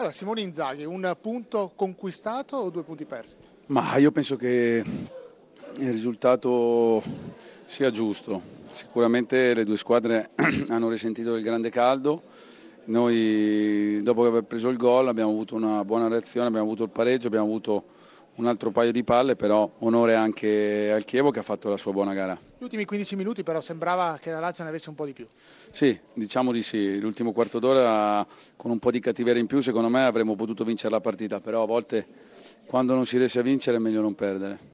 Allora, Simone Inzaghi, un punto conquistato o due punti persi? Ma io penso che il risultato sia giusto. Sicuramente le due squadre hanno risentito del grande caldo. Noi dopo aver preso il gol abbiamo avuto una buona reazione, abbiamo avuto il pareggio, abbiamo avuto un altro paio di palle, però onore anche al Chievo che ha fatto la sua buona gara. Gli ultimi 15 minuti però sembrava che la Lazio ne avesse un po' di più. Sì, diciamo di sì, l'ultimo quarto d'ora con un po' di cattiveria in più secondo me avremmo potuto vincere la partita, però a volte quando non si riesce a vincere è meglio non perdere.